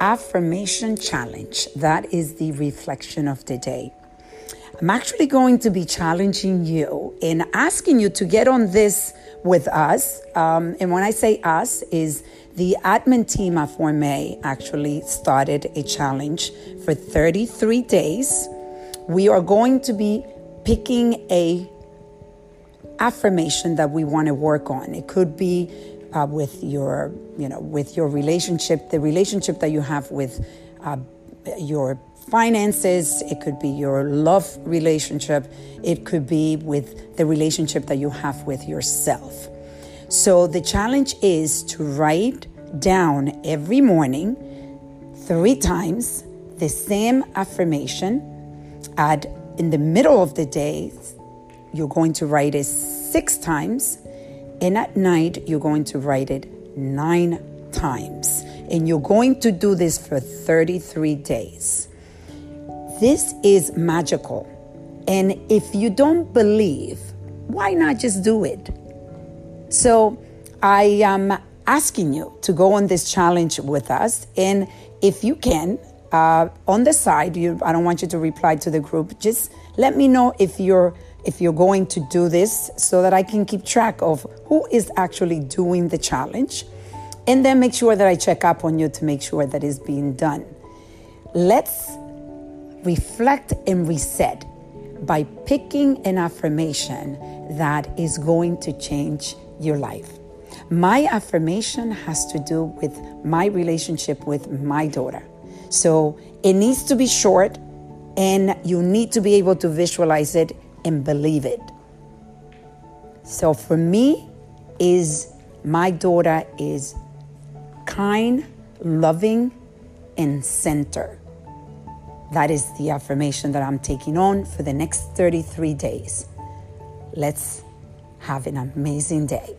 affirmation challenge. That is the reflection of the day. I'm actually going to be challenging you and asking you to get on this with us. Um, and when I say us, is the admin team at Formé actually started a challenge for 33 days. We are going to be picking a affirmation that we want to work on. It could be uh, with your, you know, with your relationship, the relationship that you have with uh, your finances, it could be your love relationship, it could be with the relationship that you have with yourself. So the challenge is to write down every morning, three times, the same affirmation. At in the middle of the day, you're going to write it six times, and at night, you're going to write it nine times. And you're going to do this for 33 days. This is magical. And if you don't believe, why not just do it? So I am asking you to go on this challenge with us. And if you can, uh, on the side, you, I don't want you to reply to the group. Just let me know if you're if you're going to do this so that I can keep track of who is actually doing the challenge. And then make sure that I check up on you to make sure that it's being done. Let's reflect and reset by picking an affirmation that is going to change your life. My affirmation has to do with my relationship with my daughter. So it needs to be short and you need to be able to visualize it and believe it. So for me is my daughter is kind, loving and center. That is the affirmation that I'm taking on for the next 33 days. Let's have an amazing day.